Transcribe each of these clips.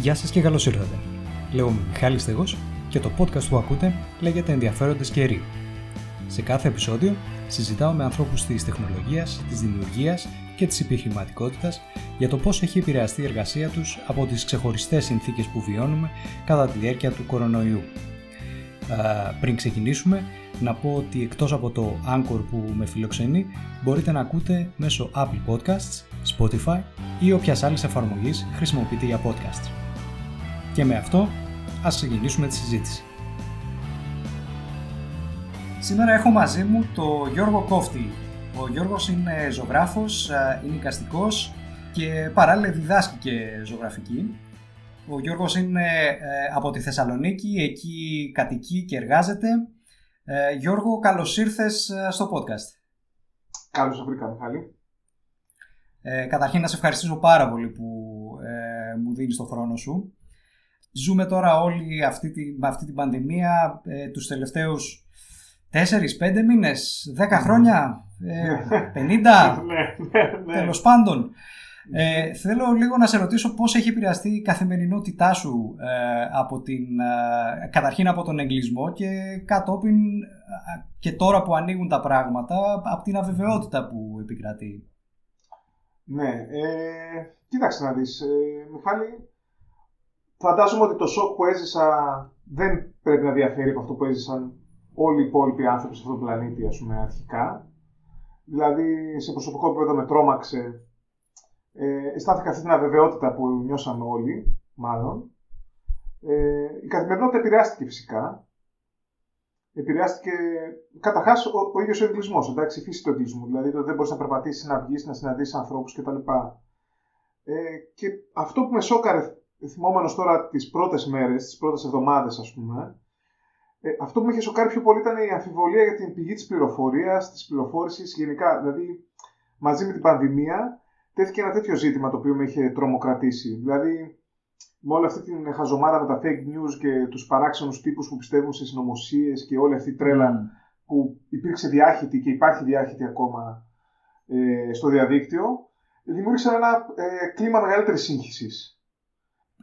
Γεια σας και καλώς ήρθατε. Λέγομαι Μιχάλης Στεγός και το podcast που ακούτε λέγεται Ενδιαφέροντες Καιροί. Σε κάθε επεισόδιο συζητάω με ανθρώπους της τεχνολογίας, της δημιουργίας και της επιχειρηματικότητας για το πώς έχει επηρεαστεί η εργασία τους από τις ξεχωριστές συνθήκες που βιώνουμε κατά τη διάρκεια του κορονοϊού. πριν ξεκινήσουμε, να πω ότι εκτός από το Anchor που με φιλοξενεί, μπορείτε να ακούτε μέσω Apple Podcasts, Spotify ή όποιας άλλης εφαρμογής χρησιμοποιείτε για podcasts. Και με αυτό, ας ξεκινήσουμε τη συζήτηση. Σήμερα έχω μαζί μου το Γιώργο Κόφτη. Ο Γιώργος είναι ζωγράφος, είναι οικαστικός και παράλληλα διδάσκει και ζωγραφική. Ο Γιώργος είναι ε, από τη Θεσσαλονίκη, εκεί κατοικεί και εργάζεται. Ε, Γιώργο, καλώς ήρθες ε, στο podcast. Καλώς βρήκα, Μιχάλη. Ε, καταρχήν να σε ευχαριστήσω πάρα πολύ που ε, μου δίνεις το χρόνο σου. Ζούμε τώρα όλοι αυτή τη, με αυτή την πανδημία ε, τους τελευταίους 4-5 μήνες, 10 χρόνια, ε, 50, ναι, ναι, ναι. τέλος πάντων. Ε, θέλω λίγο να σε ρωτήσω πώς έχει επηρεαστεί η καθημερινότητά σου ε, από την, ε, καταρχήν από τον εγκλισμό και κατόπιν και τώρα που ανοίγουν τα πράγματα από την αβεβαιότητα που επικρατεί. Ναι, ε, κοίταξε να δεις, ε, Μιχάλη, φαντάζομαι ότι το σοκ που έζησα δεν πρέπει να διαφέρει από αυτό που έζησαν όλοι οι υπόλοιποι άνθρωποι σε αυτόν τον πλανήτη, ας πούμε, αρχικά. Δηλαδή, σε προσωπικό επίπεδο με τρόμαξε. Ε, αισθάνθηκα αυτή την αβεβαιότητα που νιώσαμε όλοι, μάλλον. Ε, η καθημερινότητα επηρεάστηκε φυσικά επηρεάστηκε καταρχάς ο, ο ίδιος ο εγκλισμό. Εντάξει, η φύση του εγκλισμού. Δηλαδή το δεν μπορείς να περπατήσεις, να βγεις, να συναντήσεις ανθρώπους κτλ. Ε, και αυτό που με σώκαρε, θυμόμενος τώρα τις πρώτες μέρες, τις πρώτες εβδομάδες, ας πούμε, ε, αυτό που με είχε σοκάρει πιο πολύ ήταν η αμφιβολία για την πηγή της πληροφορίας, της πληροφόρησης γενικά. Δηλαδή, μαζί με την πανδημία, τέθηκε ένα τέτοιο ζήτημα το οποίο με είχε τρομοκρατήσει. Δηλαδή, με όλη αυτή την χαζομάρα με τα fake news και τους παράξενους τύπους που πιστεύουν σε συνωμοσίες και όλη αυτή η τρέλα mm. που υπήρξε διάχυτη και υπάρχει διάχυτη ακόμα ε, στο διαδίκτυο, δημιούργησε ένα ε, κλίμα μεγαλύτερης σύγχυσης.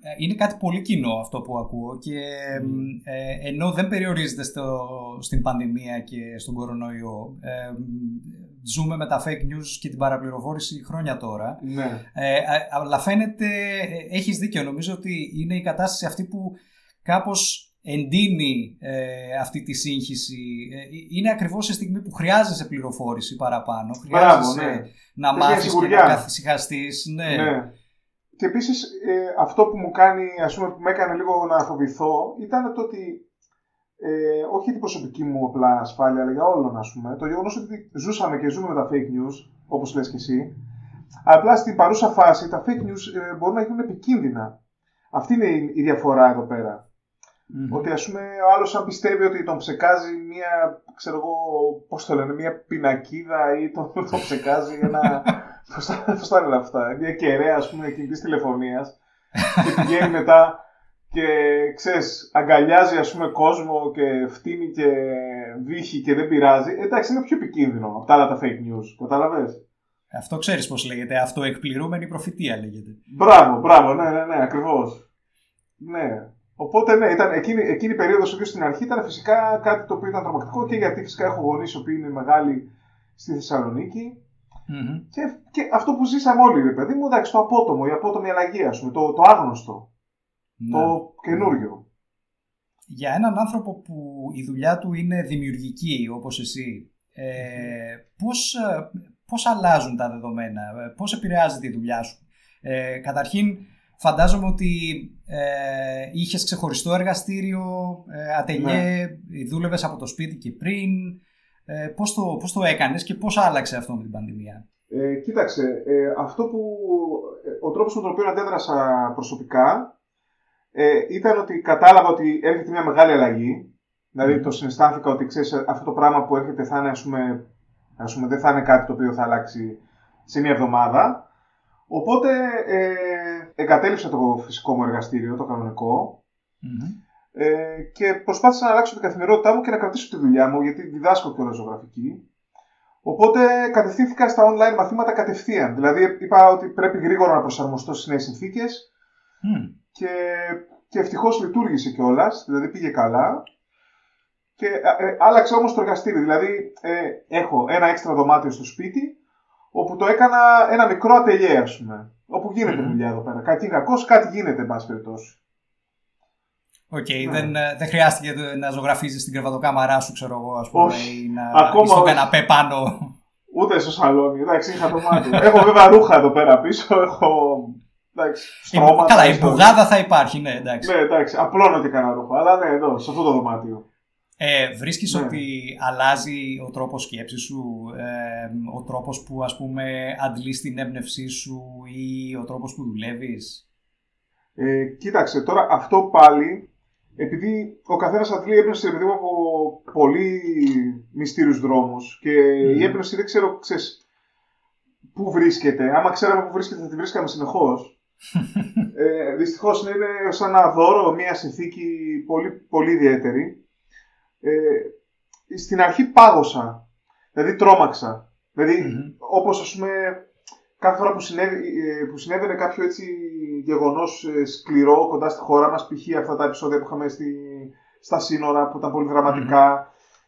Ε, είναι κάτι πολύ κοινό αυτό που ακούω και ε, ενώ δεν περιορίζεται στο, στην πανδημία και στον κορονοϊό ε, ζούμε με τα fake news και την παραπληροφόρηση χρόνια τώρα ναι. ε, αλλά φαίνεται, έχεις δίκιο νομίζω ότι είναι η κατάσταση αυτή που κάπως εντείνει αυτή τη σύγχυση είναι ακριβώς σε στιγμή που χρειάζεσαι πληροφόρηση παραπάνω χρειάζεσαι ναι. να μάθεις και να καθησυχαστείς ναι. ναι. Και επίσης ε, αυτό που μου κάνει, ας πούμε, που με έκανε λίγο να φοβηθώ ήταν το ότι ε, όχι την προσωπική μου απλά ασφάλεια, αλλά για όλων, ας πούμε, το γεγονός ότι ζούσαμε και ζούμε με τα fake news, όπως λες και εσύ, απλά στην παρούσα φάση τα fake news ε, μπορούν να γίνουν επικίνδυνα. Αυτή είναι η, διαφορά εδώ πέρα. Ότι ας πούμε ο άλλος αν πιστεύει ότι τον ψεκάζει μία, ξέρω εγώ, πώς το λένε, μία πινακίδα ή τον, τον ψεκάζει ένα, Πώ τα λένε αυτά, μια κεραία ας πούμε κινητής τηλεφωνίας και πηγαίνει μετά και ξέρεις, αγκαλιάζει ας πούμε κόσμο και φτύνει και βύχει και δεν πειράζει. Εντάξει, είναι πιο επικίνδυνο από τα άλλα τα fake news. Κατάλαβες; Αυτό ξέρεις πώς λέγεται. Αυτό εκπληρούμενη προφητεία λέγεται. Μπράβο, μπράβο, ναι, ναι, ναι, ακριβώς. Ναι. Οπότε ναι, ήταν εκείνη, εκείνη η περίοδος στην αρχή ήταν φυσικά κάτι το οποίο ήταν τρομακτικό και γιατί φυσικά έχω γονείς που είναι μεγάλοι στη Θεσσαλονίκη Mm-hmm. Και, και αυτό που ζήσαμε όλοι, ρε παιδί μου, εντάξει, το απότομο, η απότομη αλλαγή, ας πούμε, το, το άγνωστο. Ναι. Το καινούριο. Για έναν άνθρωπο που η δουλειά του είναι δημιουργική, όπως εσύ, ε, πώς, ε, πώς αλλάζουν τα δεδομένα, ε, πώς επηρεάζεται η δουλειά σου; Ε, καταρχήν, φαντάζομαι ότι ε, είχες ξεχωριστό εργαστήριο, ε, ατελιέ, ναι. δούλευες από το σπίτι και πριν, ε, πώς, το, πώς το έκανες και πώς άλλαξε αυτό με την πανδημία; Ε, κοίταξε, ε, αυτό που, ε, ο τρόπος με τον οποίο αντέδρασα προσωπικά ε, ήταν ότι κατάλαβα ότι έρχεται μια μεγάλη αλλαγή. Δηλαδή το συναισθάνθηκα ότι ξέρεις, αυτό το πράγμα που έρχεται θα είναι, ας πούμε, ας πούμε, δεν θα είναι κάτι το οποίο θα αλλάξει σε μια εβδομάδα. Οπότε ε, εγκατέλειψα το φυσικό μου εργαστήριο, το κανονικο ε, και προσπάθησα να αλλάξω την καθημερινότητά μου και να κρατήσω τη δουλειά μου, γιατί διδάσκω και ζωγραφική. Οπότε κατευθύνθηκα στα online μαθήματα κατευθείαν. Δηλαδή είπα ότι πρέπει γρήγορα να προσαρμοστώ στις νέες συνθήκες. Και, και ευτυχώς λειτουργήσε κιόλας, δηλαδή πήγε καλά. Και ε, ε, άλλαξε όμως το εργαστήρι. Δηλαδή, ε, έχω ένα έξτρα δωμάτιο στο σπίτι, όπου το έκανα ένα μικρό ατελιέ, ας πούμε. Όπου γίνεται δουλειά εδώ πέρα. Κάτι κακός, κάτι γίνεται, εν πάση περιπτώσει. OK, okay, ναι. δεν, ε, δεν χρειάστηκε να ζωγραφίζεις στην κρεβατοκάμαρά σου, ξέρω εγώ, ας πούμε, Όχι. ή να Ακόμα στον καναπέ πάνω. Ούτε στο σαλόνι, εντάξει, είχα το μάτι. έχω βέβαια ρούχα εδώ πέρα πίσω, έχω. Εντάξει, στρώματα. Καλά, η μπουγάδα θα υπάρχει, ναι, εντάξει. Ναι, εντάξει, απλώνω και κανένα ρούχο, αλλά ναι, εδώ, σε αυτό το δωμάτιο. Ε, βρίσκεις ναι. ότι αλλάζει ο τρόπος σκέψης σου, ε, ο τρόπος που ας πούμε αντλείς την έμπνευσή σου ή ο τρόπος που δουλεύεις; Ε, κοίταξε, τώρα αυτό πάλι, επειδή ο καθένας αντλεί έμπνευση επειδή από πολύ μυστήριους δρόμους και η έμπνευση δεν ξέρω, ξέρεις, πού βρίσκεται. Άμα ξέραμε πού βρίσκεται θα τη βρίσκαμε συνεχώς. ε, δυστυχώς είναι σαν ένα δώρο, μια συνθήκη πολύ, πολύ ιδιαίτερη ε, στην αρχή πάγωσα. Δηλαδή τρόμαξα. Δηλαδή, mm-hmm. όπως ας πούμε, κάθε φορά που, συνέβη, ε, που συνέβαινε κάποιο έτσι γεγονός ε, σκληρό κοντά στη χώρα μας, π.χ. αυτά τα επεισόδια που είχαμε στη, στα σύνορα που ήταν πολύ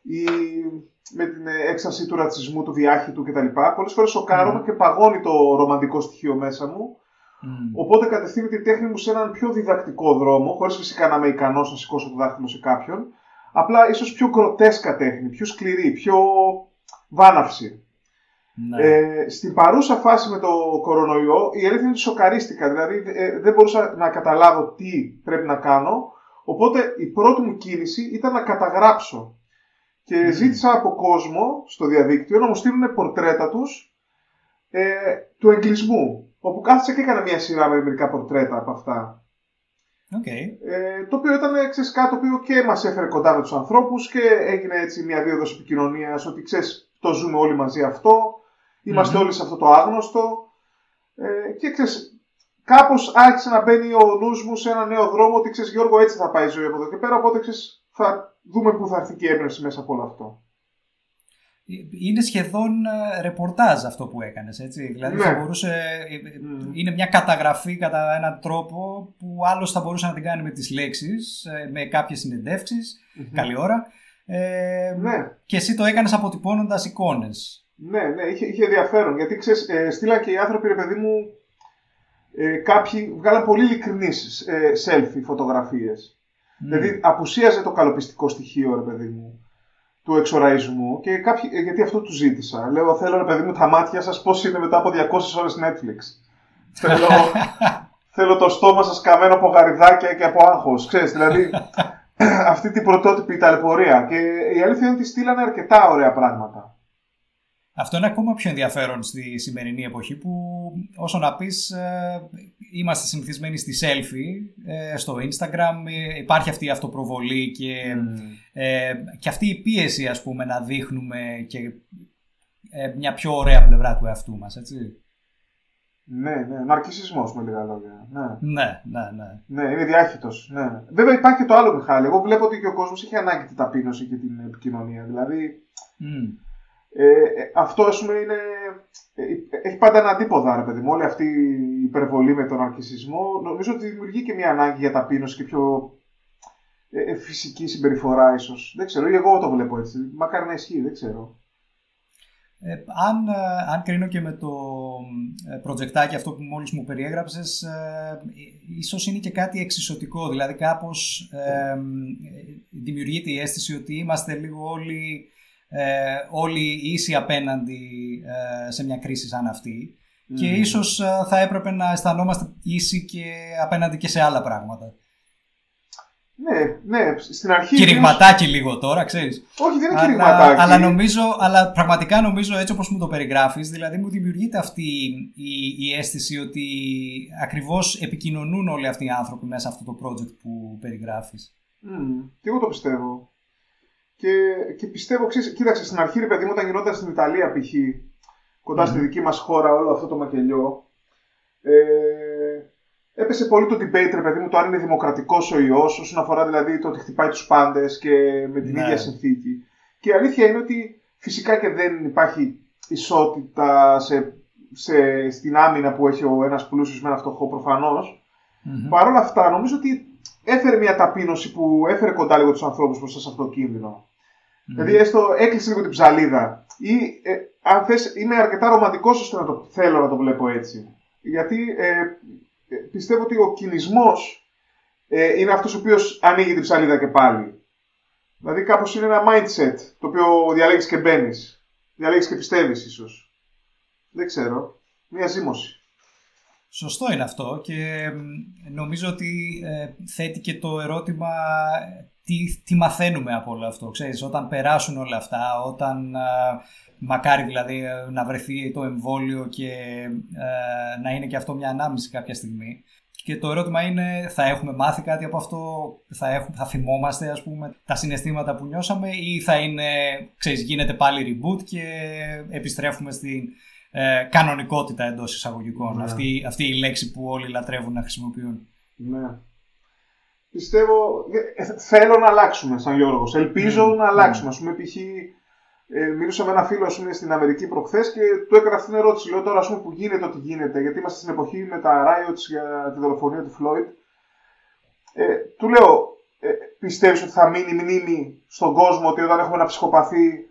ή με την έξαρση του ρατσισμού, του διάχυτου κτλ. Πολλές φορές σοκάρομαι και παγώνει το ρομαντικό στοιχείο μέσα μου. Οπότε κατευθύνει τη τέχνη μου σε έναν πιο διδακτικό δρόμο, χωρίς φυσικά να είμαι ικανός να σηκώσω το δάχτυλο σε κάποιον, απλά ίσως πιο γκροτέσκα τέχνη, πιο σκληρή, πιο βάναυση. Ναι. Ε, στην παρούσα φάση με το κορονοϊό, η αλήθεια είναι ότι σοκαρίστηκα. Δηλαδή, ε, δεν μπορούσα να καταλάβω τι πρέπει να κάνω. Οπότε, η πρώτη μου κίνηση ήταν να καταγράψω. Και ζήτησα από κόσμο στο διαδίκτυο να μου στείλουν πορτρέτα τους ε, του εγκλισμού. Όπου κάθισα και έκανα μια σειρά με μερικά πορτρέτα από αυτά. Okay. Ε, το οποίο ήταν ξέρεις, κάτι το οποίο και μας έφερε κοντά με τους ανθρώπους και έγινε έτσι μια δίωδος επικοινωνίας ότι ξέρεις, το ζούμε όλοι μαζί αυτό, όλοι σε αυτό το άγνωστο. Ε, και ξέρεις, κάπως άρχισε να μπαίνει ο νους μου σε ένα νέο δρόμο ότι ξέρεις, Γιώργο, έτσι θα πάει η ζωή από εδώ και πέρα. Οπότε ξέρεις, θα δούμε πού θα έρθει και η έμπνευση μέσα από όλο αυτό είναι σχεδόν ε, ρεπορτάζ αυτό που έκανες, έτσι. Δηλαδή ναι. θα μπορούσε, ε, ε, είναι μια καταγραφή κατά έναν τρόπο που άλλος θα μπορούσε να την κάνει με τις λέξεις, με κάποιες συνεντεύξεις, καλή ώρα. Ε, ναι. Και εσύ το έκανες αποτυπώνοντας εικόνες. Ναι, ναι, είχε, είχε ενδιαφέρον. Γιατί ξέρεις, ε, στείλαν και οι άνθρωποι, ρε παιδί μου, ε, κάποιοι βγάλαν πολύ ειλικρινείς ε, selfie φωτογραφίες. Δηλαδή, απουσίαζε το καλοπιστικό στοιχείο, ρε παιδί μου του εξοραϊσμού και κάποιοι, ε, γιατί αυτό του ζήτησα. Λέω, θέλω ρε παιδί μου τα μάτια σας πώς είναι μετά από 200 ώρες Netflix. θέλω, θέλω το στόμα σας καμένο από γαριδάκια και από άγχος. Ξέρεις, δηλαδή αυτή την πρωτότυπη ταλαιπωρία. Και η αλήθεια είναι ότι στείλανε αρκετά ωραία πράγματα. Αυτό είναι ακόμα πιο ενδιαφέρον στη σημερινή εποχή που όσο να πεις ε, είμαστε συνηθισμένοι στη selfie ε, στο Instagram ε, υπάρχει αυτή η αυτοπροβολή και, και αυτή η πίεση ας πούμε να δείχνουμε και μια πιο ωραία πλευρά του εαυτού μας έτσι. Ναι, ναι, ναρκισισμός με λίγα λόγια. Ναι, ναι, ναι. Ναι, ναι είναι διάχυτος. Ναι. Βέβαια υπάρχει και το άλλο Μιχάλη. Εγώ βλέπω ότι και ο κόσμος έχει ανάγκη την ταπείνωση και την επικοινωνία. Δηλαδή, ε, ε, αυτό ας πούμε είναι, ε, έχει πάντα ένα αντίποδα ρε παιδί μου, όλη αυτή η υπερβολή με τον αρκισισμό νομίζω ότι δημιουργεί και μια ανάγκη για ταπείνωση και πιο ε, φυσική συμπεριφορά ίσως. Δεν ξέρω, ή εγώ το βλέπω έτσι, μακάρι να ισχύει, δεν ξέρω. Ε, αν, αν κρίνω και με το προτζεκτάκι αυτό που μόλις μου περιέγραψες, ε, ίσως είναι και κάτι εξισωτικό, δηλαδή κάπως ε, δημιουργείται η αίσθηση ότι είμαστε λίγο όλοι ε, όλοι ίσοι απέναντι ε, σε μια κρίση σαν αυτή και ίσως ε, θα έπρεπε να αισθανόμαστε ίσοι και απέναντι και σε άλλα πράγματα. Ναι, ναι, στην αρχή... Κηρυγματάκι λίγο τώρα, ξέρεις. Όχι, δεν είναι κηρυγματάκι. Αλλά, νομίζω, αλλά πραγματικά νομίζω έτσι όπως μου το περιγράφεις, δηλαδή μου δημιουργείται αυτή η, η αίσθηση ότι ακριβώς επικοινωνούν όλοι αυτοί οι άνθρωποι μέσα αυτό το project που περιγράφεις. Mm, και εγώ το πιστεύω. Και, και πιστεύω, ξέρεις, κοίταξε στην αρχή, ρε παιδί μου, όταν γινόταν στην Ιταλία π.χ. κοντά στη δική μας χώρα όλο αυτό το μακελιό, ε, έπεσε πολύ το debate, ρε παιδί μου, το αν είναι δημοκρατικός ο ιός, όσον αφορά δηλαδή το ότι χτυπάει τους πάντες και με την ναι. ίδια συνθήκη. Και η αλήθεια είναι ότι φυσικά και δεν υπάρχει ισότητα σε, σε, στην άμυνα που έχει ο ένας πλούσιος με ένα φτωχό προφανώς. Παρ' όλα αυτά, νομίζω ότι έφερε μια ταπείνωση που έφερε κοντά λίγο τους ανθρώπους μπροστά σε αυτό το κίνδυνο. Δηλαδή, έστω έκλεισε λίγο την ψαλίδα. Ή, ε, αν θες, είμαι αρκετά ρομαντικό ώστε να το θέλω να το βλέπω έτσι. Γιατί ε, ε πιστεύω ότι ο κινησμός ε, είναι αυτός ο οποίος ανοίγει την ψαλίδα και πάλι. Δηλαδή, κάπως είναι ένα mindset το οποίο διαλέγεις και μπαίνεις. Διαλέγεις και πιστεύεις, ίσως. Δεν ξέρω. Μια ζήμωση. Σωστό είναι αυτό και νομίζω ότι ε, θέτει και το ερώτημα τι, τι μαθαίνουμε από όλο αυτό. Ξέρεις, όταν περάσουν όλα αυτά, όταν ε, μακάρι δηλαδή ε, να βρεθεί το εμβόλιο και να είναι και αυτό μια ανάμνηση κάποια στιγμή. Και το ερώτημα είναι, θα έχουμε μάθει κάτι από αυτό, θα, έχουμε, θα θυμόμαστε ας πούμε τα συναισθήματα που νιώσαμε ή θα είναι, ξέρεις, γίνεται πάλι reboot και επιστρέφουμε στην ε, κανονικότητα εντός εισαγωγικών. Ναι. Αυτή, αυτή η λέξη που όλοι λατρεύουν να χρησιμοποιούν. Ναι. Πιστεύω, ε, θέλω να αλλάξουμε σαν Γιώργος. Ελπίζω mm. να αλλάξουμε. Mm. Ας πούμε, π.χ. Ε, μίλησα με ένα φίλο ας πούμε, στην Αμερική προχθές και του έκανα αυτήν την ερώτηση. Λέω τώρα ας πούμε, που γίνεται ό,τι γίνεται, γιατί είμαστε στην εποχή με τα riots για τη δολοφονία του Φλόιντ. Ε, του λέω, ε, πιστεύεις ότι θα μείνει μνήμη στον κόσμο ότι όταν έχουμε ένα ψυχοπαθή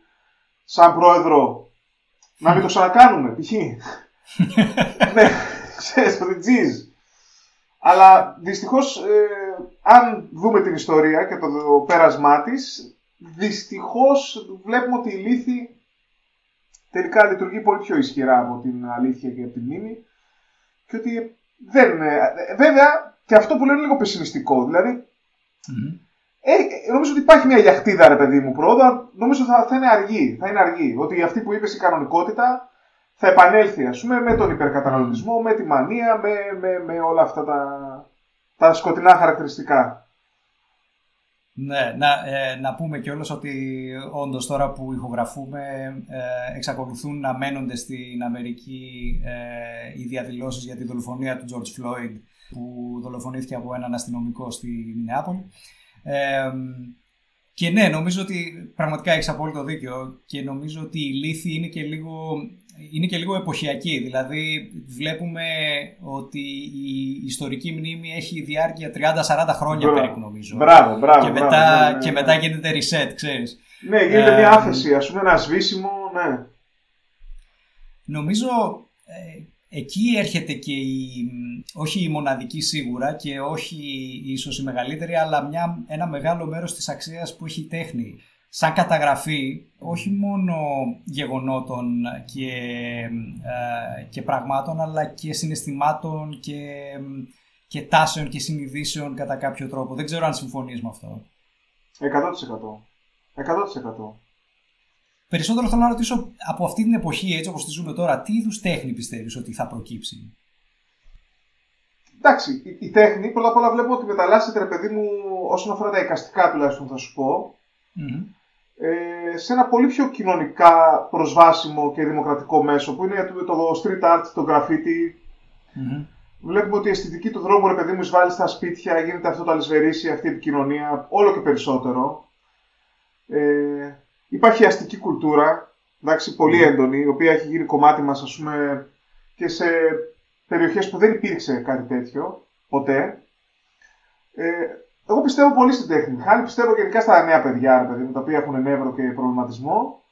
σαν πρόεδρο να μην το ξανακάνουμε, π.χ. ναι, ξέρεις, το τζιζ. Αλλά δυστυχώς, ε, αν δούμε την ιστορία και το, το πέρασμά της, δυστυχώς βλέπουμε ότι η λύθη τελικά λειτουργεί πολύ πιο ισχυρά από την αλήθεια και από την μνήμη και ότι δεν... Ε, βέβαια, και αυτό που λένε είναι λίγο πεσημιστικό. Δηλαδή, ε, νομίζω ότι υπάρχει μια γιαχτίδα, ρε παιδί μου, πρόοδο. Νομίζω θα, θα είναι αργή. Θα είναι αργή. Ότι αυτή που είπες η κανονικότητα θα επανέλθει, ας πούμε, με τον υπερκαταναλωτισμό, με τη μανία, με, με, με όλα αυτά τα, τα σκοτεινά χαρακτηριστικά. Ναι, να, ε, να πούμε κιόλας ότι όντως τώρα που ηχογραφούμε ε, εξακολουθούν να μένονται στην Αμερική ε, οι διαδηλώσεις για τη δολοφονία του George Floyd που δολοφονήθηκε από έναν αστυνομικό στη Μινεάπολη και ναι, νομίζω ότι πραγματικά έχεις απόλυτο δίκιο και νομίζω ότι η λύθη είναι και λίγο, είναι και λίγο εποχιακή. Δηλαδή βλέπουμε ότι η ιστορική μνήμη έχει διάρκεια 30-40 χρόνια περίπου νομίζω. Μπράβο, μπράβο. Και μετά, μπράβο, ναι, ναι, και ναι. μετά γίνεται reset, ξέρεις. Ναι, γίνεται μια άφεση, ας πούμε ένα σβήσιμο, ναι. Νομίζω ε, Εκεί έρχεται και η, όχι η μοναδική σίγουρα και όχι ίσως η μεγαλύτερη, αλλά μια, ένα μεγάλο μέρος της αξίας που έχει η τέχνη. Σαν καταγραφή όχι μόνο γεγονότων και, ε, και πραγμάτων, αλλά και συναισθημάτων και, και τάσεων και συνειδήσεων κατά κάποιο τρόπο. Δεν ξέρω αν συμφωνείς με αυτό. 100%. 100%. Περισσότερο θέλω να ρωτήσω από αυτή την εποχή, έτσι όπως τη ζούμε τώρα, τι είδους τέχνη πιστεύεις ότι θα προκύψει; Εντάξει, η, η τέχνη πρώτα απ' όλα βλέπω ότι μεταλλάσσεται, ρε παιδί μου, όσον αφορά τα εικαστικά τουλάχιστον θα σου πω, ε, σε ένα πολύ πιο κοινωνικά προσβάσιμο και δημοκρατικό μέσο που είναι το street art, το graffiti. mm Βλέπουμε ότι η αισθητική του δρόμου, ρε παιδί μου, εισβάλλει στα σπίτια, γίνεται αυτό το αλυσβερίσι, αυτή η επικοινωνία, όλο και περισσότερο. Ε, Υπάρχει αστική κουλτούρα, εντάξει, πολύ έντονη, η οποία έχει γίνει κομμάτι μας, ας πούμε, και σε περιοχές που δεν υπήρξε κάτι τέτοιο, ποτέ. Ε, εγώ πιστεύω πολύ στην τέχνη. Χάρη πιστεύω γενικά στα νέα παιδιά, παιδί, τα οποία έχουν νεύρο και προβληματισμό.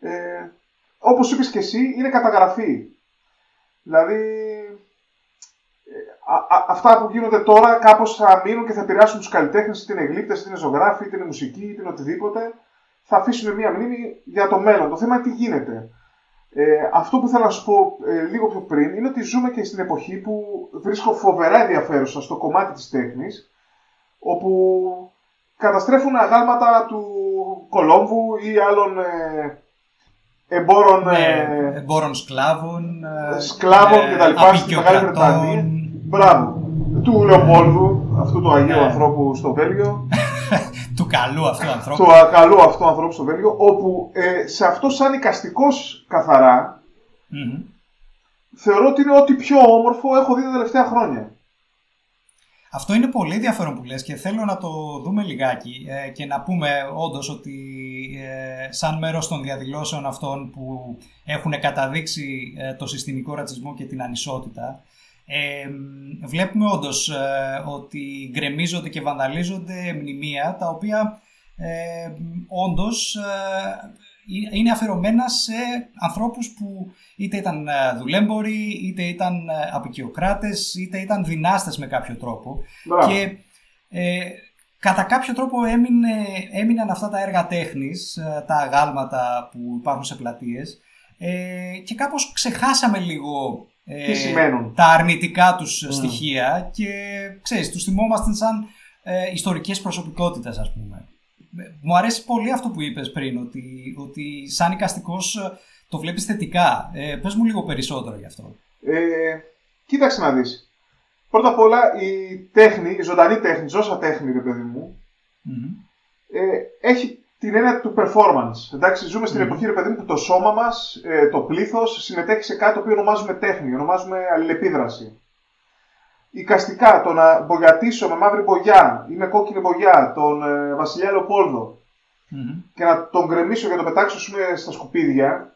Ε, όπως είπες και εσύ, είναι καταγραφή. Δηλαδή, ε, α, α, αυτά που γίνονται τώρα κάπως θα μείνουν και θα επηρεάσουν τους καλλιτέχνες, είτε είναι γλύπτες, είτε είναι ζωγράφοι, είτε είναι μουσική, είτε είναι οτιδήποτε θα αφήσουμε μία μνήμη για το μέλλον. Το θέμα είναι τι γίνεται. Ε, αυτό που θέλω να σου πω ε, λίγο πιο πριν είναι ότι ζούμε και στην εποχή που βρίσκω φοβερά ενδιαφέρουσα στο κομμάτι της τέχνης όπου καταστρέφουν αγάλματα του Κολόμβου ή άλλων ε, εμπόρων, ναι, ε, εμπόρων σκλάβων, ε, σκλάβων ε, κτλ. Στη Μεγάλη Βρετανία. Μπράβο. Του Λεοπόλδου, αυτού του Αγίου ναι. ανθρώπου στο Βέλγιο. του καλού αυτού ανθρώπου. Του καλού αυτού ανθρώπου στο Βέλγιο, όπου ε, σε αυτό σαν οικαστικός θεωρώ ότι είναι ό,τι πιο όμορφο έχω δει τα τελευταία χρόνια. Αυτό είναι πολύ ενδιαφέρον που λες και θέλω να το δούμε λιγάκι ε, και να πούμε όντως ότι ε, σαν μέρος των διαδηλώσεων αυτών που έχουν καταδείξει το συστημικό ρατσισμό και την ανισότητα Ε, βλέπουμε όντως ε, ότι γκρεμίζονται και βανδαλίζονται μνημεία τα οποία ε, όντως ε, είναι αφιερωμένα σε ανθρώπους που είτε ήταν δουλέμποροι, είτε ήταν απεικιοκράτες, είτε ήταν δυνάστες με κάποιο τρόπο. Και ε, κατά κάποιο τρόπο έμεινε, έμειναν αυτά τα έργα τέχνης, τα αγάλματα που υπάρχουν σε πλατείες ε, και κάπως ξεχάσαμε λίγο ε, τα αρνητικά τους mm. στοιχεία και ξέρεις, τους θυμόμαστε σαν ε, ιστορικές προσωπικότητες ας πούμε. Μου αρέσει πολύ αυτό που είπες πριν, ότι, ότι σαν οικαστικός ε, το βλέπεις θετικά. Ε, πες μου λίγο περισσότερο γι' αυτό. Ε, κοίταξε να δεις. Πρώτα απ' όλα η τέχνη, η ζωντανή τέχνη, η ζώσα τέχνη, ρε παιδί μου, ε, έχει την έννοια του performance. Εντάξει, ζούμε στην εποχή, ρε παιδί μου, που το σώμα μας, ε, το πλήθος, συμμετέχει σε κάτι το οποίο ονομάζουμε τέχνη, ονομάζουμε αλληλεπίδραση. Οικαστικά, το να μπογιατήσω με μαύρη μπογιά ή με κόκκινη μπογιά τον ε, Βασιλιά Λεοπόλδο και να τον γκρεμίσω και να τον πετάξω πούμε, στα σκουπίδια,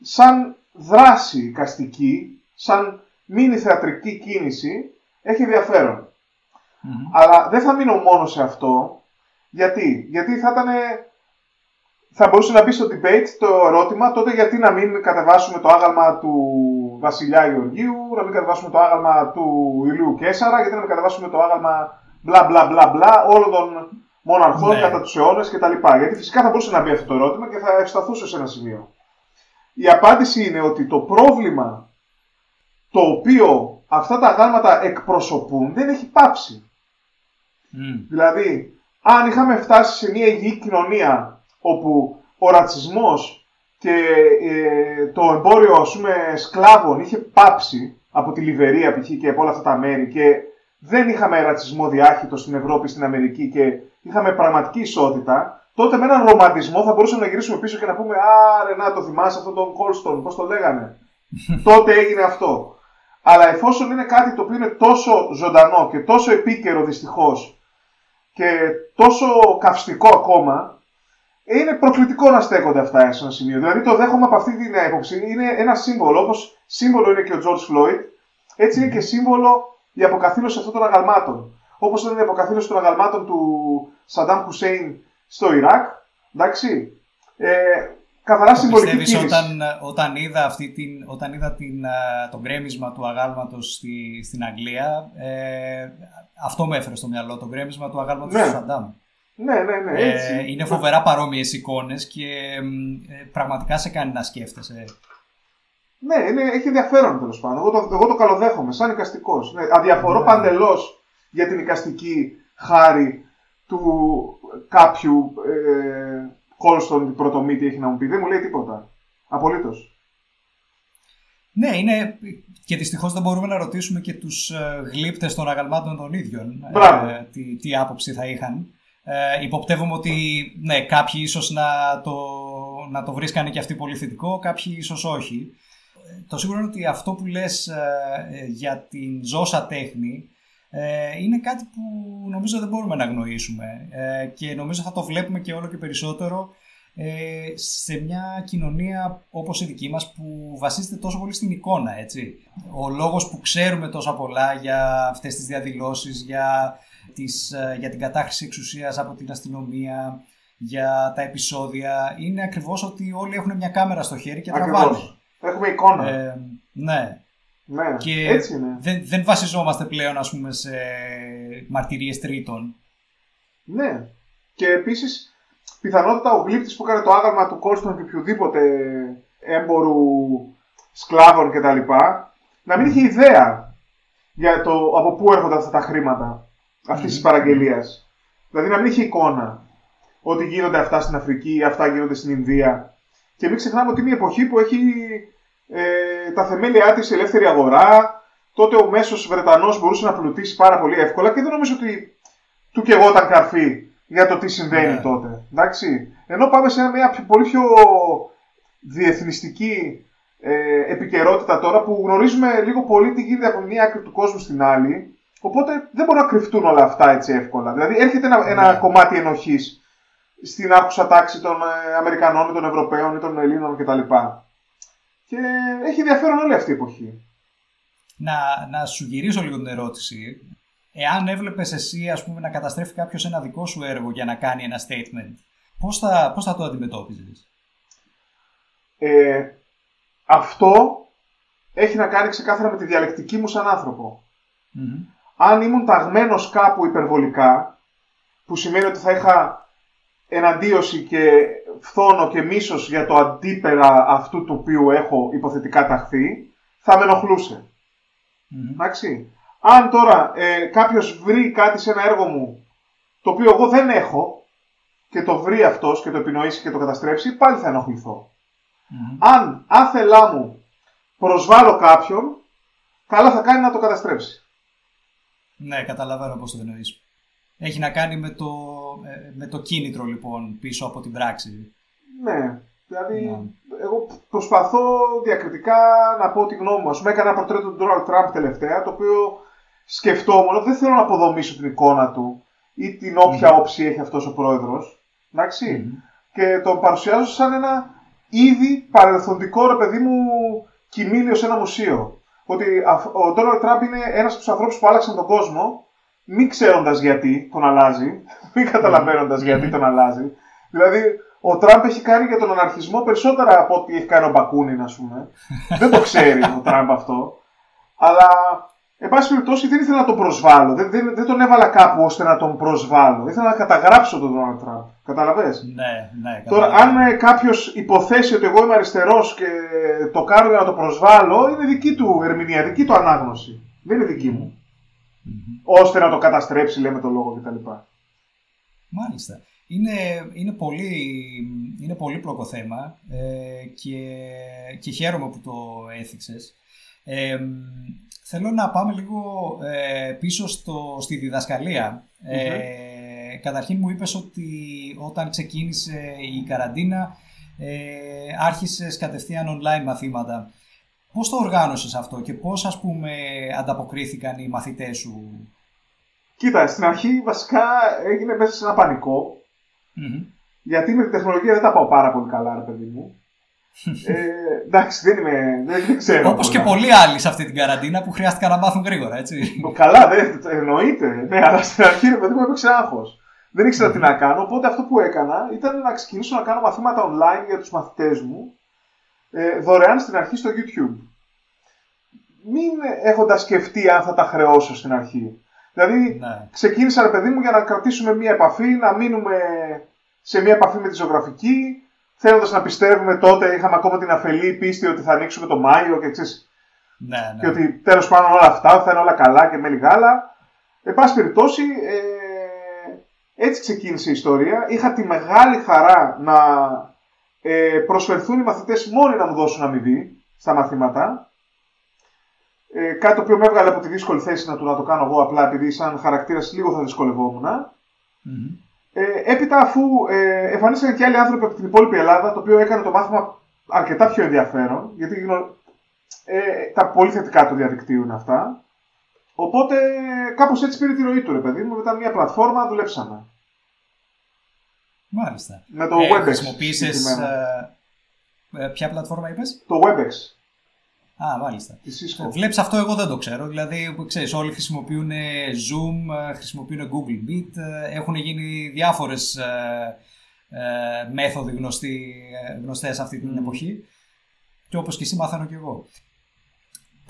σαν δράση οικαστική, σαν μήνυ θεατρική κίνηση, έχει Αλλά δεν θα μείνω μόνο σε αυτό, γιατί, γιατί θα ήταν. Θα μπορούσε να μπει στο debate το ερώτημα τότε γιατί να μην κατεβάσουμε το άγαλμα του Βασιλιά Γεωργίου, να μην κατεβάσουμε το άγαλμα του Ηλίου Κέσσαρα, γιατί να μην κατεβάσουμε το άγαλμα μπλα μπλα μπλα μπλα όλων των μοναρχών ναι. κατά τους αιώνες κτλ. Γιατί φυσικά θα μπορούσε να μπει αυτό το ερώτημα και θα ευσταθούσε σε ένα σημείο. Η απάντηση είναι ότι το πρόβλημα το οποίο αυτά τα αγάλματα εκπροσωπούν δεν έχει πάψει. Δηλαδή, αν είχαμε φτάσει σε μια υγιή κοινωνία όπου ο ρατσισμός και ε, το εμπόριο ας πούμε, σκλάβων είχε πάψει από τη Λιβερία π.χ. και από όλα αυτά τα μέρη και δεν είχαμε ρατσισμό διάχυτο στην Ευρώπη, στην Αμερική και είχαμε πραγματική ισότητα, τότε με έναν ρομαντισμό θα μπορούσαμε να γυρίσουμε πίσω και να πούμε Α, ρε, να το θυμάσαι αυτόν τον Κόλστον, πώς το λέγανε. τότε έγινε αυτό. Αλλά εφόσον είναι κάτι το οποίο είναι τόσο ζωντανό και τόσο επίκαιρο δυστυχώς και τόσο καυστικό ακόμα, είναι προκλητικό να στέκονται αυτά σε ένα σημείο. Δηλαδή το δέχομαι από αυτή την έποψη. Είναι ένα σύμβολο, όπως σύμβολο είναι και ο George Floyd, έτσι είναι και σύμβολο η αποκαθήλωση αυτών των αγαλμάτων. Όπως ήταν η αποκαθήλωση των αγαλμάτων του Σαντάμ Χουσέιν στο Ιράκ. Εντάξει. Ε, καθαρά συμβολική κίνηση. Όταν, όταν είδα, αυτή την, όταν είδα την, το γκρέμισμα του αγάλματος στη, στην Αγγλία, ε, αυτό με έφερε στο μυαλό, το γκρέμισμα του αγάλματος ναι. του Σαντάμ. Ναι, ναι, ναι, ε, έτσι. είναι φοβερά παρόμοιες εικόνες και ε, πραγματικά σε κάνει να σκέφτεσαι. Ναι, είναι, έχει ενδιαφέρον τέλος πάντων. Εγώ το, εγώ το καλοδέχομαι σαν οικαστικό. Ναι, αδιαφορώ ναι. παντελώς για την οικαστική χάρη του κάποιου ε, Κόλστον πρωτομήτη έχει να μου πει. Δεν μου λέει τίποτα. Απολύτως. Ναι, είναι. Και δυστυχώς δεν μπορούμε να ρωτήσουμε και τους ε, γλύπτες των αγαλμάτων των ίδιων. Ε, τι, τι άποψη θα είχαν. Ε, υποπτεύομαι ότι ναι, κάποιοι ίσως να το, να το βρίσκανε και αυτοί πολύ θετικό, κάποιοι ίσως όχι. Ε, το σίγουρο είναι ότι αυτό που λες ε, για την ζώσα τέχνη ε, είναι κάτι που νομίζω δεν μπορούμε να γνωρίσουμε ε, και νομίζω θα το βλέπουμε και όλο και περισσότερο ε, σε μια κοινωνία όπως η δική μας που βασίζεται τόσο πολύ στην εικόνα, έτσι. Ο λόγος που ξέρουμε τόσα πολλά για αυτές τις διαδηλώσεις, για, τις, για την κατάχρηση εξουσίας από την αστυνομία, για τα επεισόδια, είναι ακριβώς ότι όλοι έχουν μια κάμερα στο χέρι και τραβάνε. Έχουμε εικόνα. ναι. Ναι, και έτσι είναι. Δεν, δεν βασιζόμαστε πλέον ας πούμε, σε μαρτυρίες τρίτων. Ναι. Και επίσης, πιθανότητα ο γλύπτης που έκανε το άγαλμα του Κόλστον και οποιοδήποτε έμπορου σκλάβων κτλ. να μην είχε ιδέα για το από πού έρχονται αυτά τα χρήματα αυτής mm-hmm. τη παραγγελίας. Δηλαδή να μην είχε εικόνα ότι γίνονται αυτά στην Αφρική, αυτά γίνονται στην Ινδία. Και μην ξεχνάμε ότι είναι μια εποχή που έχει ε, τα θεμέλια της ελεύθερη αγορά. Τότε ο μέσος Βρετανός μπορούσε να πλουτίσει πάρα πολύ εύκολα και δεν νομίζω ότι του και εγώ ήταν καρφί για το τι συμβαίνει ναι. τότε. Εντάξει. Ενώ πάμε σε μια πολύ πιο διεθνιστική ε, επικαιρότητα τώρα που γνωρίζουμε λίγο πολύ τι γίνεται από μια άκρη του κόσμου στην άλλη. Οπότε δεν μπορούν να κρυφτούν όλα αυτά έτσι εύκολα. Δηλαδή έρχεται ένα, ένα ναι. κομμάτι ενοχής στην άκουσα τάξη των ε, Αμερικανών ή των Ευρωπαίων ή των Ελλήνων κτλ. Και έχει ενδιαφέρον όλη αυτή η εποχή. να, να σου γυρίσω λίγο την ερώτηση. Εάν έβλεπες εσύ ας πούμε, να καταστρέφει κάποιος ένα δικό σου έργο για να κάνει ένα statement, πώς θα, πώς θα το αντιμετώπιζες; Ε, αυτό έχει να κάνει ξεκάθαρα με τη διαλεκτική μου σαν ανθρωπο Αν ήμουν ταγμένος κάπου υπερβολικά, που σημαίνει ότι θα είχα εναντίωση και φθόνο και μίσος για το αντίπερα αυτού του οποίου έχω υποθετικά ταχθεί, θα με ενοχλούσε. Εντάξει. Αν τώρα ε, κάποιος βρει κάτι σε ένα έργο μου το οποίο εγώ δεν έχω και το βρει αυτός και το επινοήσει και το καταστρέψει, πάλι θα ενοχληθώ. Αν άθελά μου προσβάλλω κάποιον, καλά θα κάνει να το καταστρέψει. Ναι, καταλαβαίνω πώς το εννοείς. Έχει να κάνει με το, ε, με το κίνητρο λοιπόν πίσω από την πράξη. Ναι, δηλαδή ναι. εγώ προσπαθώ διακριτικά να πω τη γνώμη μου. Μου έκανα ένα πορτρέτο του Donald Trump τελευταία, το οποίο σκεφτόμουν, δεν θέλω να αποδομήσω την εικόνα του ή την όποια όψη έχει αυτός ο πρόεδρος, Και τον παρουσιάζω σαν ένα ήδη παρελθοντικό, ρε παιδί μου, κοιμήλιο σε ένα μουσείο. Ότι ο Donald Trump είναι ένας από τους ανθρώπους που άλλαξαν τον κόσμο μην ξέροντας γιατί τον αλλάζει, μην καταλαβαίνοντας γιατί τον αλλάζει. Δηλαδή, ο Τραμπ έχει κάνει για τον αναρχισμό περισσότερα από ό,τι έχει κάνει ο Μπακούνιν, ας πούμε. δεν το ξέρει ο Τραμπ αυτό. Αλλά, εν πάση περιπτώσει, δεν ήθελα να τον προσβάλλω. Δεν, δεν, δεν τον έβαλα κάπου ώστε να τον προσβάλλω. Ήθελα να καταγράψω τον Donald Τραμπ. Καταλαβες; Ναι, ναι. Τώρα, αν ε, κάποιος υποθέσει ότι εγώ είμαι αριστερός και το κάνω για να το προσβάλλω, είναι δική του ερμηνεία, δική του ανάγνωση. Δεν είναι δική μου ώστε να το καταστρέψει, λέμε το λόγο κτλ. Μάλιστα. Είναι, είναι, πολύ, είναι πολύ πλοκό θέμα ε, και, και χαίρομαι που το έθιξες. Ε, θέλω να πάμε λίγο ε, πίσω στο, στη διδασκαλια Ε, καταρχήν μου είπες ότι όταν ξεκίνησε η καραντίνα ε, άρχισες κατευθείαν online μαθήματα. Πώς το οργάνωσες αυτό και πώς ας πούμε ανταποκρίθηκαν οι μαθητές σου; Κοίτα, στην αρχή βασικά έγινε μέσα σε ένα πανικό. Γιατί με την τεχνολογία δεν τα πάω πάρα πολύ καλά, ρε παιδί μου. ε, εντάξει, δεν είμαι. Δεν, ξέρω. Όπως και πολλοί άλλοι σε αυτή την καραντίνα που χρειάστηκαν να μάθουν γρήγορα, έτσι. καλά, δεν εννοείται. Ναι, αλλά στην αρχή, ρε παιδί μου, έπαιξε άγχος. Δεν ήξερα τι να κάνω. Οπότε αυτό που έκανα ήταν να ξεκινήσω να κάνω μαθήματα online για τους μαθητές μου ε, δωρεάν στην αρχή στο YouTube. Μην έχοντας σκεφτεί αν θα τα χρεώσω στην αρχή. Δηλαδή, ναι. ξεκίνησα, ρε παιδί μου, για να κρατήσουμε μία επαφή, να μείνουμε σε μία επαφή με τη ζωγραφική, θέλοντας να πιστεύουμε τότε, είχαμε ακόμα την αφελή πίστη ότι θα ανοίξουμε το Μάιο και ξέρεις, ναι, ναι. Και ότι τέλος πάντων όλα αυτά θα είναι όλα καλά και με λιγάλα. Εν πάση περιπτώσει, ε, έτσι ξεκίνησε η ιστορία. Είχα τη μεγάλη χαρά να ε, προσφερθούν οι μαθητές μόνοι να μου δώσουν αμοιβή στα μαθήματα. Ε, κάτι το οποίο με έβγαλε από τη δύσκολη θέση να το, να το κάνω εγώ απλά επειδή σαν χαρακτήρας λίγο θα δυσκολευόμουν. Mm-hmm. Ε, έπειτα αφού ε, εμφανίστηκαν και άλλοι άνθρωποι από την υπόλοιπη Ελλάδα το οποίο έκανε το μάθημα αρκετά πιο ενδιαφέρον γιατί ε, τα πολύ θετικά του διαδικτύου είναι αυτά. Οπότε κάπως έτσι πήρε τη ροή του ρε παιδί μου, μετά μια πλατφόρμα δουλέψαμε. Μάλιστα. Με το ε, WebEx. Χρησιμοποίησες, ε, ε, ποια πλατφόρμα είπες; Το WebEx. Α, μάλιστα. Βλέπεις αυτό εγώ δεν το ξέρω. Δηλαδή, ξέρεις, όλοι χρησιμοποιούν Zoom, χρησιμοποιούν Google Meet, έχουν γίνει διάφορες ε, ε, μέθοδοι γνωστοί, γνωστές αυτή την εποχή. Και όπως και εσύ μάθαίνω και εγώ.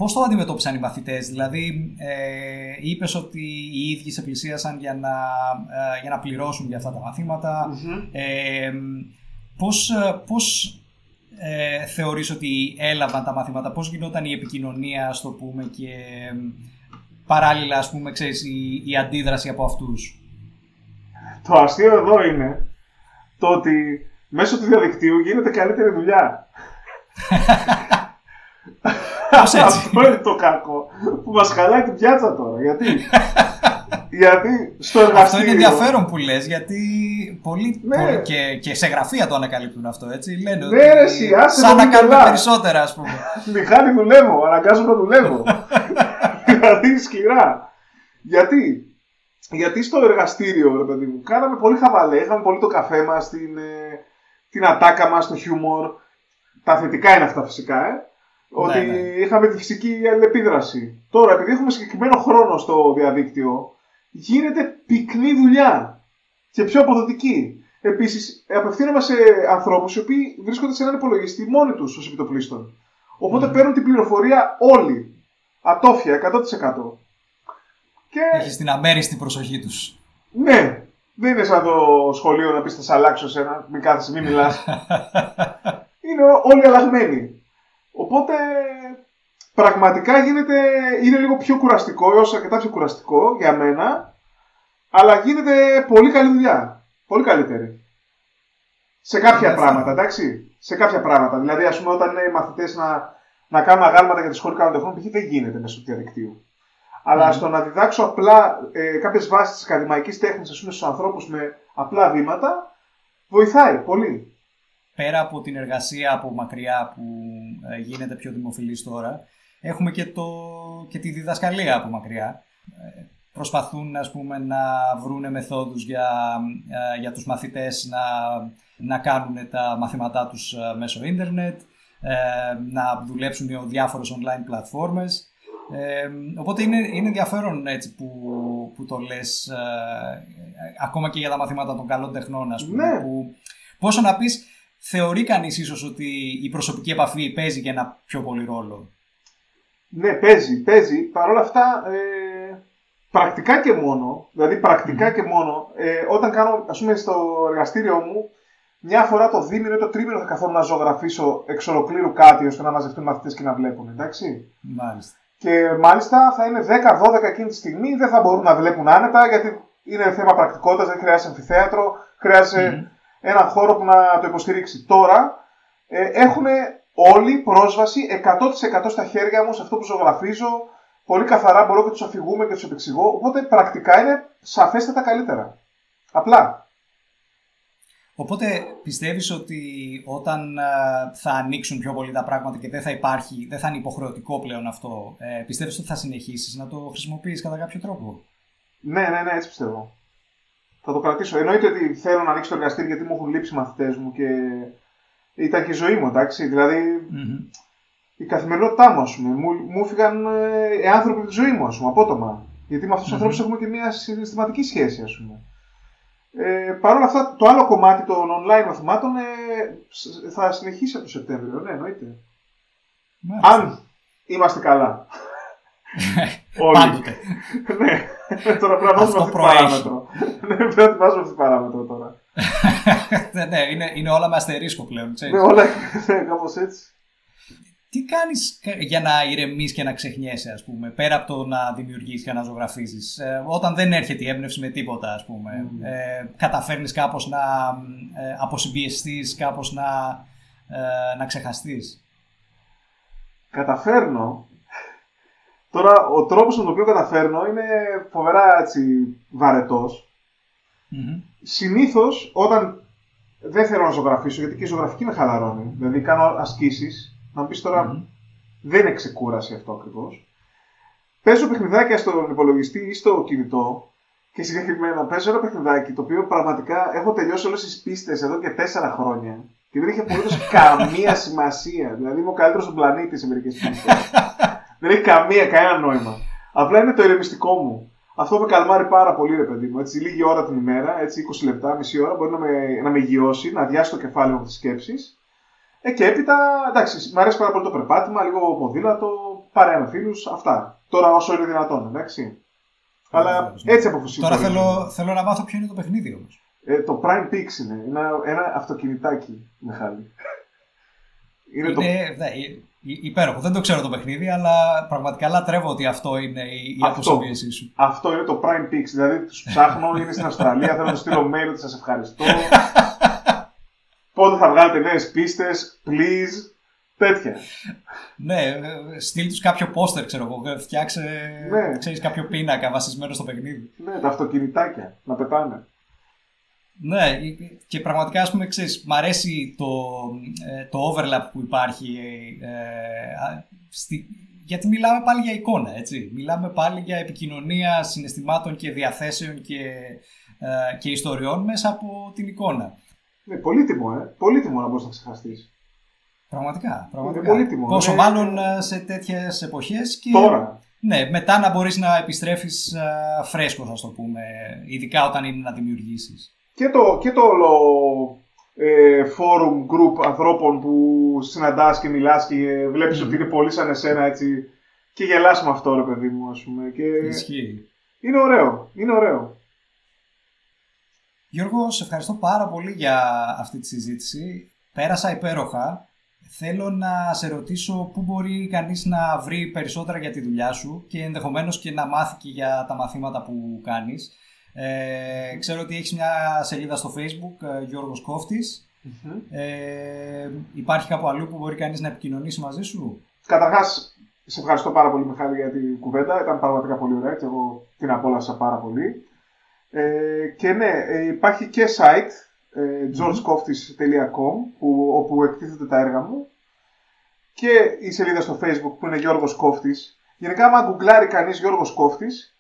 Πώς το αντιμετώπισαν οι μαθητές, Δηλαδή, ε, είπες ότι οι ίδιοι σε πλησίασαν για να, ε, για να πληρώσουν για αυτά τα μαθηματα Ε, πώς, πώς ε, θεωρείς ότι έλαβαν τα μαθήματα, πώς γινόταν η επικοινωνία, στο πούμε, και παράλληλα, ας πούμε, ξέρεις, η, η αντίδραση από αυτούς; Το αστείο εδώ είναι το ότι μέσω του διαδικτύου γίνεται καλύτερη δουλειά. Αυτό είναι το κακό που μας χαλάει την πιάτσα τώρα. Γιατί, γιατί στο εργαστήριο. Αυτό είναι ενδιαφέρον που λες, γιατί πολλοί, ναι. και, και σε γραφεία το ανακαλύπτουν αυτό. Έτσι. Λένε ναι, ότι. Εσύ, σαν να κάνουμε περισσότερα, ας πούμε. Μιχάλη δουλεύω, αναγκάζομαι να δουλεύω. δηλαδή σκληρά. Γιατί, γιατί στο εργαστήριο, ρε παιδί μου, κάναμε πολύ χαβαλέ, είχαμε πολύ το καφέ μας, την, ε, την ατάκα μας, το χιούμορ. Τα θετικά είναι αυτά φυσικά, ε. Ότι ναι, ναι. είχαμε τη φυσική αλληλεπίδραση. Τώρα, επειδή έχουμε συγκεκριμένο χρόνο στο διαδίκτυο, γίνεται πυκνή δουλειά και πιο αποδοτική. Επίσης, απευθύνομαι σε ανθρώπους οι οποίοι βρίσκονται σε έναν υπολογιστή μόνοι τους ως επιτοπλίστων. Οπότε mm. παίρνουν την πληροφορία όλοι. Ατόφια, 100%. Και... Έχεις την αμέριστη προσοχή τους. Ναι. Δεν είναι σαν το σχολείο να πεις θα σε αλλάξω σένα, μην κάθεσαι, μην μιλάς. είναι όλοι αλλαγμένοι. Οπότε πραγματικά γίνεται, είναι λίγο πιο κουραστικό, έως αρκετά πιο κουραστικό για μένα, αλλά γίνεται πολύ καλή δουλειά. Πολύ καλύτερη. Σε κάποια πράγματα, εντάξει. Σε κάποια πράγματα. Δηλαδή, ας πούμε, όταν είναι οι μαθητές να, να κάνουν αγάλματα για τη σχολή κάνουν τεχνών, δεν γίνεται μέσω του διαδικτύου. Αλλά στο να διδάξω απλά ε, κάποιες βάσεις της ακαδημαϊκής τέχνης στους ανθρώπους με απλά βήματα, βοηθάει πολύ. Πέρα από την εργασία από μακριά που ε, γίνεται πιο δημοφιλής τώρα, έχουμε και, το, και τη διδασκαλία από μακριά. Ε, προσπαθούν ας πούμε, να βρούνε μεθόδους για, ε, για τους μαθητές να, να κάνουν τα μαθήματά τους ε, μέσω ίντερνετ, να δουλέψουν για διάφορες online πλατφόρμες. οπότε είναι, είναι ενδιαφέρον έτσι που, που το λες ακόμα και για τα μαθήματα των καλών τεχνών ας πούμε. Ναι. Που, πόσο να πεις, θεωρεί κανείς ίσως ότι η προσωπική επαφή παίζει και ένα πιο πολύ ρόλο; Ναι, παίζει, παίζει. Παρ' όλα αυτά, ε, πρακτικά και μόνο, δηλαδή και μόνο, ε, όταν κάνω, ας πούμε, στο εργαστήριό μου, μια φορά το δίμηνο ή το τρίμηνο θα καθόλου να ζωγραφίσω εξ ολοκλήρου κάτι ώστε να μαζευτούν μαθητές και να βλέπουν, εντάξει. Μάλιστα. Και μάλιστα θα είναι 10-12 εκείνη τη στιγμή, δεν θα μπορούν να βλέπουν άνετα γιατί είναι θέμα πρακτικότητας, δεν χρειάζεται αμφιθέατρο, χρειάζεται έναν χώρο που να το υποστηρίξει. Τώρα ε, έχουν όλοι πρόσβαση 100% στα χέρια μου σε αυτό που ζωγραφίζω. Πολύ καθαρά μπορώ και τους αφηγούμε και τους επεξηγώ. Οπότε πρακτικά είναι σαφέστατα καλύτερα. Απλά. Οπότε πιστεύεις ότι όταν ε, θα ανοίξουν πιο πολύ τα πράγματα και δεν θα υπάρχει, δεν θα είναι υποχρεωτικό πλέον αυτό, ε, πιστεύεις ότι θα συνεχίσεις να το χρησιμοποιείς κατά κάποιο τρόπο; Ναι, ναι, ναι, έτσι πιστεύω θα το κρατήσω. Εννοείται ότι θέλω να ανοίξω το εργαστήρι γιατί μου έχουν λείψει μαθητές μου και ήταν και η ζωή μου, εντάξει. Δηλαδή, mm-hmm. η καθημερινότητά μου, ας πούμε. Μου, μου έφυγαν ε, άνθρωποι από τη ζωή μου, ας πούμε, απότομα. Γιατί με αυτούς τους mm-hmm. ανθρώπους έχουμε και μια συναισθηματική σχέση, ας πούμε. Ε, Παρ' όλα αυτά, το άλλο κομμάτι των online μαθημάτων ε, θα συνεχίσει από το Σεπτέμβριο, ναι, εννοείται. Αν είμαστε καλά. Όλοι. Πάντοτε. ναι. Τώρα πρέπει να βάζουμε αυτή την παράμετρο. ναι, πρέπει να βάζουμε αυτή την παράμετρο τώρα. ναι, ναι, είναι, είναι όλα με αστερίσκο πλέον. Ναι, όλα ναι, κάπως έτσι. Τι κάνεις για να ηρεμείς και να ξεχνιέσαι, ας πούμε, πέρα από το να δημιουργείς και να ζωγραφίζεις, ε, όταν δεν έρχεται η έμπνευση με τίποτα, ας πούμε, mm. ε, καταφέρνεις κάπως να ε, αποσυμπιεστείς, κάπως να, ε, να ξεχαστείς. Καταφέρνω, Τώρα, ο τρόπος με τον οποίο καταφέρνω είναι φοβερά έτσι, βαρετός. Mm-hmm. Συνήθως, όταν δεν θέλω να ζωγραφίσω, γιατί και η ζωγραφική με χαλαρώνει, δηλαδή κάνω ασκήσεις, να μου πεις τώρα, δεν είναι ξεκούραση αυτό ακριβώς. Παίζω παιχνιδάκια στον υπολογιστή ή στο κινητό και συγκεκριμένα παίζω ένα παιχνιδάκι το οποίο πραγματικά έχω τελειώσει όλες τις πίστες εδώ και τέσσερα χρόνια και δεν έχει απολύτως καμία σημασία. Δηλαδή είμαι ο καλύτερος στον πλανήτη σε μερικές πίστες. Δεν έχει καμία, κανένα νόημα. Απλά είναι το ηρεμιστικό μου. Αυτό με καλμάρει πάρα πολύ, ρε παιδί μου. Έτσι, λίγη ώρα την ημέρα, έτσι, 20 λεπτά, μισή ώρα, μπορεί να με, να με γιώσει, να αδειάσει το κεφάλι μου από τις σκέψεις. Ε, και έπειτα, εντάξει, μου αρέσει πάρα πολύ το περπάτημα, λίγο ποδήλατο, παρέα με φίλους, αυτά. Τώρα όσο είναι δυνατόν, εντάξει. Αλλά έτσι αποφασίζω. Τώρα θέλω, θέλω να μάθω ποιο είναι το παιχνίδι όμως. Ε, το Prime Pix είναι. Είναι ένα αυτοκινητάκι, Μιχάλη. είναι, είναι το... Ναι, Υπέροχο. Δεν το ξέρω το παιχνίδι, αλλά πραγματικά λατρεύω ότι αυτό είναι η αποσοβίεσή σου. Αυτό είναι το Prime Pix. Δηλαδή τους ψάχνω, είναι στην Αυστραλία. Θέλω να στείλω mail ότι σας ευχαριστώ. Πότε θα βγάλετε νέες πίστες, please. Τέτοια. ναι, στείλ τους κάποιο πόστερ, ξέρω εγώ. Φτιάξε ναι. ξέρεις, κάποιο πίνακα βασισμένο στο παιχνίδι. Ναι, τα αυτοκινητάκια να πετάνε. Ναι, και πραγματικά, ας πούμε, ξέρεις, μ' αρέσει το, ε, το overlap που υπάρχει, ε, στη, γιατί μιλάμε πάλι για εικόνα, έτσι. Μιλάμε πάλι για επικοινωνία συναισθημάτων και διαθέσεων και, ε, και ιστοριών μέσα από την εικόνα. Ναι, πολύτιμο, ε. Πολύτιμο να μπορείς να ξεχαστείς. Πραγματικά. πραγματικά. Είναι πολύτιμο. Πόσο Είναι- μάλλον ε, σε τέτοιες εποχές. Και... Τώρα. Ναι, μετά να μπορείς να επιστρέφεις φρέσκος, ας το πούμε. Ειδικά όταν είναι να δημιουργήσεις. Και το, και το όλο ε, forum group ανθρώπων που συναντάς και μιλάς και βλέπεις Μμμ. ότι είναι πολύ σαν εσένα έτσι και γελάς με αυτό ρε παιδί μου ας πούμε και Ισχύει. είναι ωραίο, είναι ωραίο. Γιώργο, σε ευχαριστώ πάρα πολύ για αυτή τη συζήτηση. Πέρασα υπέροχα. Θέλω να σε ρωτήσω πού μπορεί κανείς να βρει περισσότερα για τη δουλειά σου και ενδεχομένως και να μάθει και για τα μαθήματα που κάνεις. Ε, ξέρω ότι έχεις μια σελίδα στο facebook, ε, Γιώργος Κόφτης. Ε, υπάρχει κάπου αλλού που μπορεί κανείς να επικοινωνήσει μαζί σου; Καταρχάς, σε ευχαριστώ πάρα πολύ Μιχάλη για την κουβέντα, ήταν πραγματικά πολύ ωραία και εγώ την απόλαυσα πάρα πολύ. Ε, και ναι, ε, υπάρχει και site, ε, georgekoftis.com, που, όπου εκτίθεται τα έργα μου και η σελίδα στο facebook που είναι Γιώργος Κόφτης. Γενικά, άμα γκουγκλάρει κανείς Γιώργος Κόφτης,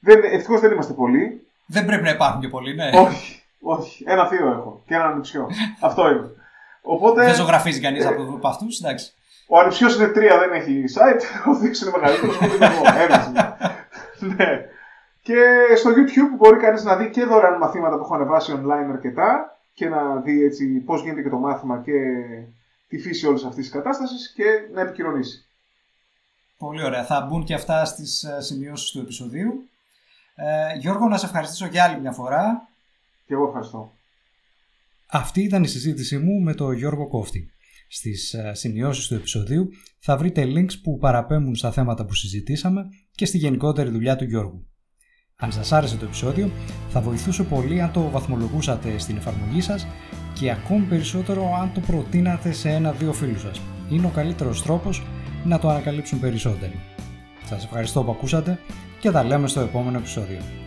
δεν, ευτυχώς δεν είμαστε πολλοί. Δεν πρέπει να υπάρχουν και πολλοί, ναι. όχι, όχι. Ένα θείο έχω και ένα ανιψιό. Αυτό είναι. Οπότε, Δεν ζωγραφίζει κανείς από, από αυτούς, εντάξει. ο ανιψιός είναι τρία, δεν έχει site. Ο θείος είναι μεγαλύτερος, οπότε είναι εγώ. Ένας είναι. ναι. Και στο YouTube μπορεί κανείς να δει και δωρεάν μαθήματα που έχω ανεβάσει online αρκετά και να δει έτσι πώς γίνεται και το μάθημα και τη φύση όλης αυτής της κατάστασης και να επικοινωνήσει. Πολύ ωραία. Θα μπουν και αυτά στις ε, σημειώσεις του επεισοδίου. Ε, Γιώργο, να σε ευχαριστήσω για άλλη μια φορά. Και εγώ ευχαριστώ. Αυτή ήταν η συζήτησή μου με τον Γιώργο Κόφτη. Στις ε, σημειώσεις του επεισοδίου θα βρείτε links που παραπέμπουν στα θέματα που συζητήσαμε και στη γενικότερη δουλειά του Γιώργου. Αν σας άρεσε το επεισόδιο, θα βοηθούσε πολύ αν το βαθμολογούσατε στην εφαρμογή σας και ακόμη περισσότερο αν το προτείνατε σε ένα-δύο φίλους σας. Είναι ο καλύτερος τρόπος να το ανακαλύψουν περισσότεροι. Σας ευχαριστώ που ακούσατε και τα λέμε στο επόμενο επεισόδιο.